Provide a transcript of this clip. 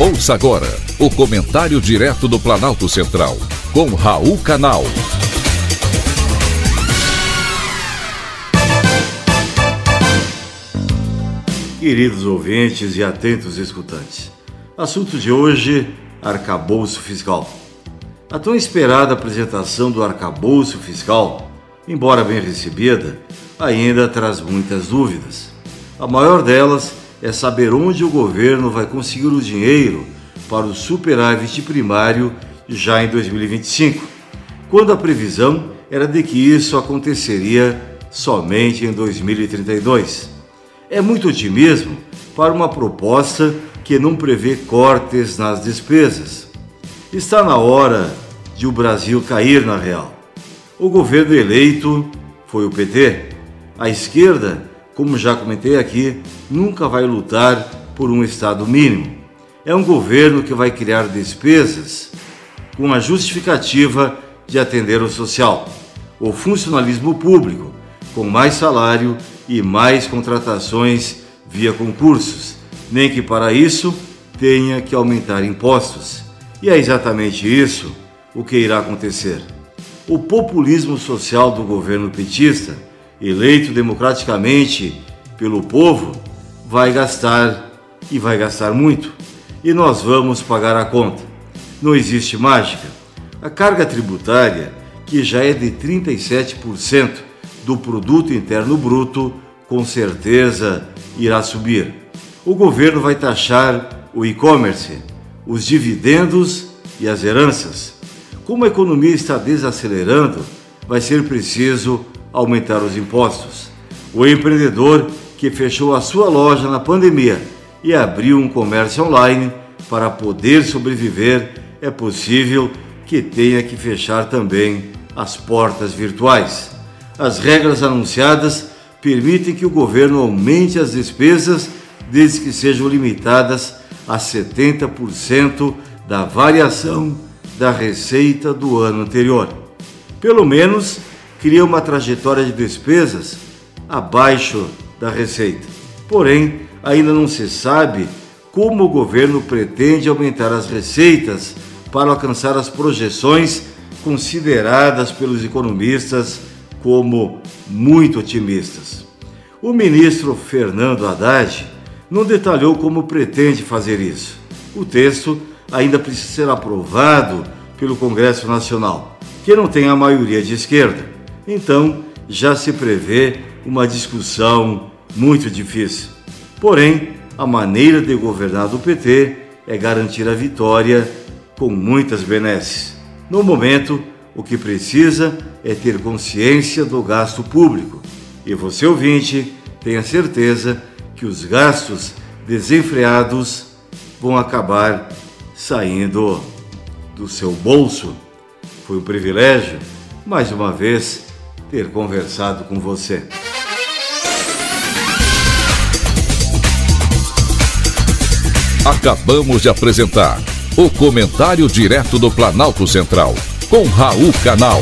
Ouça agora o comentário direto do Planalto Central, com Raul Canal. Queridos ouvintes e atentos escutantes, assunto de hoje: arcabouço fiscal. A tão esperada apresentação do arcabouço fiscal, embora bem recebida, ainda traz muitas dúvidas. A maior delas é saber onde o governo vai conseguir o dinheiro para o superávit primário já em 2025, quando a previsão era de que isso aconteceria somente em 2032. É muito otimismo para uma proposta que não prevê cortes nas despesas. Está na hora de o Brasil cair na real. O governo eleito foi o PT. A esquerda como já comentei aqui, nunca vai lutar por um Estado mínimo. É um governo que vai criar despesas com a justificativa de atender o social, o funcionalismo público, com mais salário e mais contratações via concursos, nem que para isso tenha que aumentar impostos. E é exatamente isso o que irá acontecer. O populismo social do governo petista eleito democraticamente pelo povo, vai gastar e vai gastar muito. E nós vamos pagar a conta. Não existe mágica. A carga tributária, que já é de 37% do produto interno bruto, com certeza irá subir. O governo vai taxar o e-commerce, os dividendos e as heranças. Como a economia está desacelerando, vai ser preciso aumentar os impostos. O empreendedor que fechou a sua loja na pandemia e abriu um comércio online para poder sobreviver, é possível que tenha que fechar também as portas virtuais. As regras anunciadas permitem que o governo aumente as despesas desde que sejam limitadas a 70% da variação da receita do ano anterior. Pelo menos cria uma trajetória de despesas abaixo da receita. Porém, ainda não se sabe como o governo pretende aumentar as receitas para alcançar as projeções consideradas pelos economistas como muito otimistas. O ministro Fernando Haddad não detalhou como pretende fazer isso. O texto ainda precisa ser aprovado pelo Congresso Nacional, que não tem a maioria de esquerda então já se prevê uma discussão muito difícil. Porém, a maneira de governar do PT é garantir a vitória com muitas benesses. No momento, o que precisa é ter consciência do gasto público. E você, ouvinte, tenha certeza que os gastos desenfreados vão acabar saindo do seu bolso. Foi um privilégio, mais uma vez, ter conversado com você. Acabamos de apresentar o Comentário Direto do Planalto Central, com Raul Canal.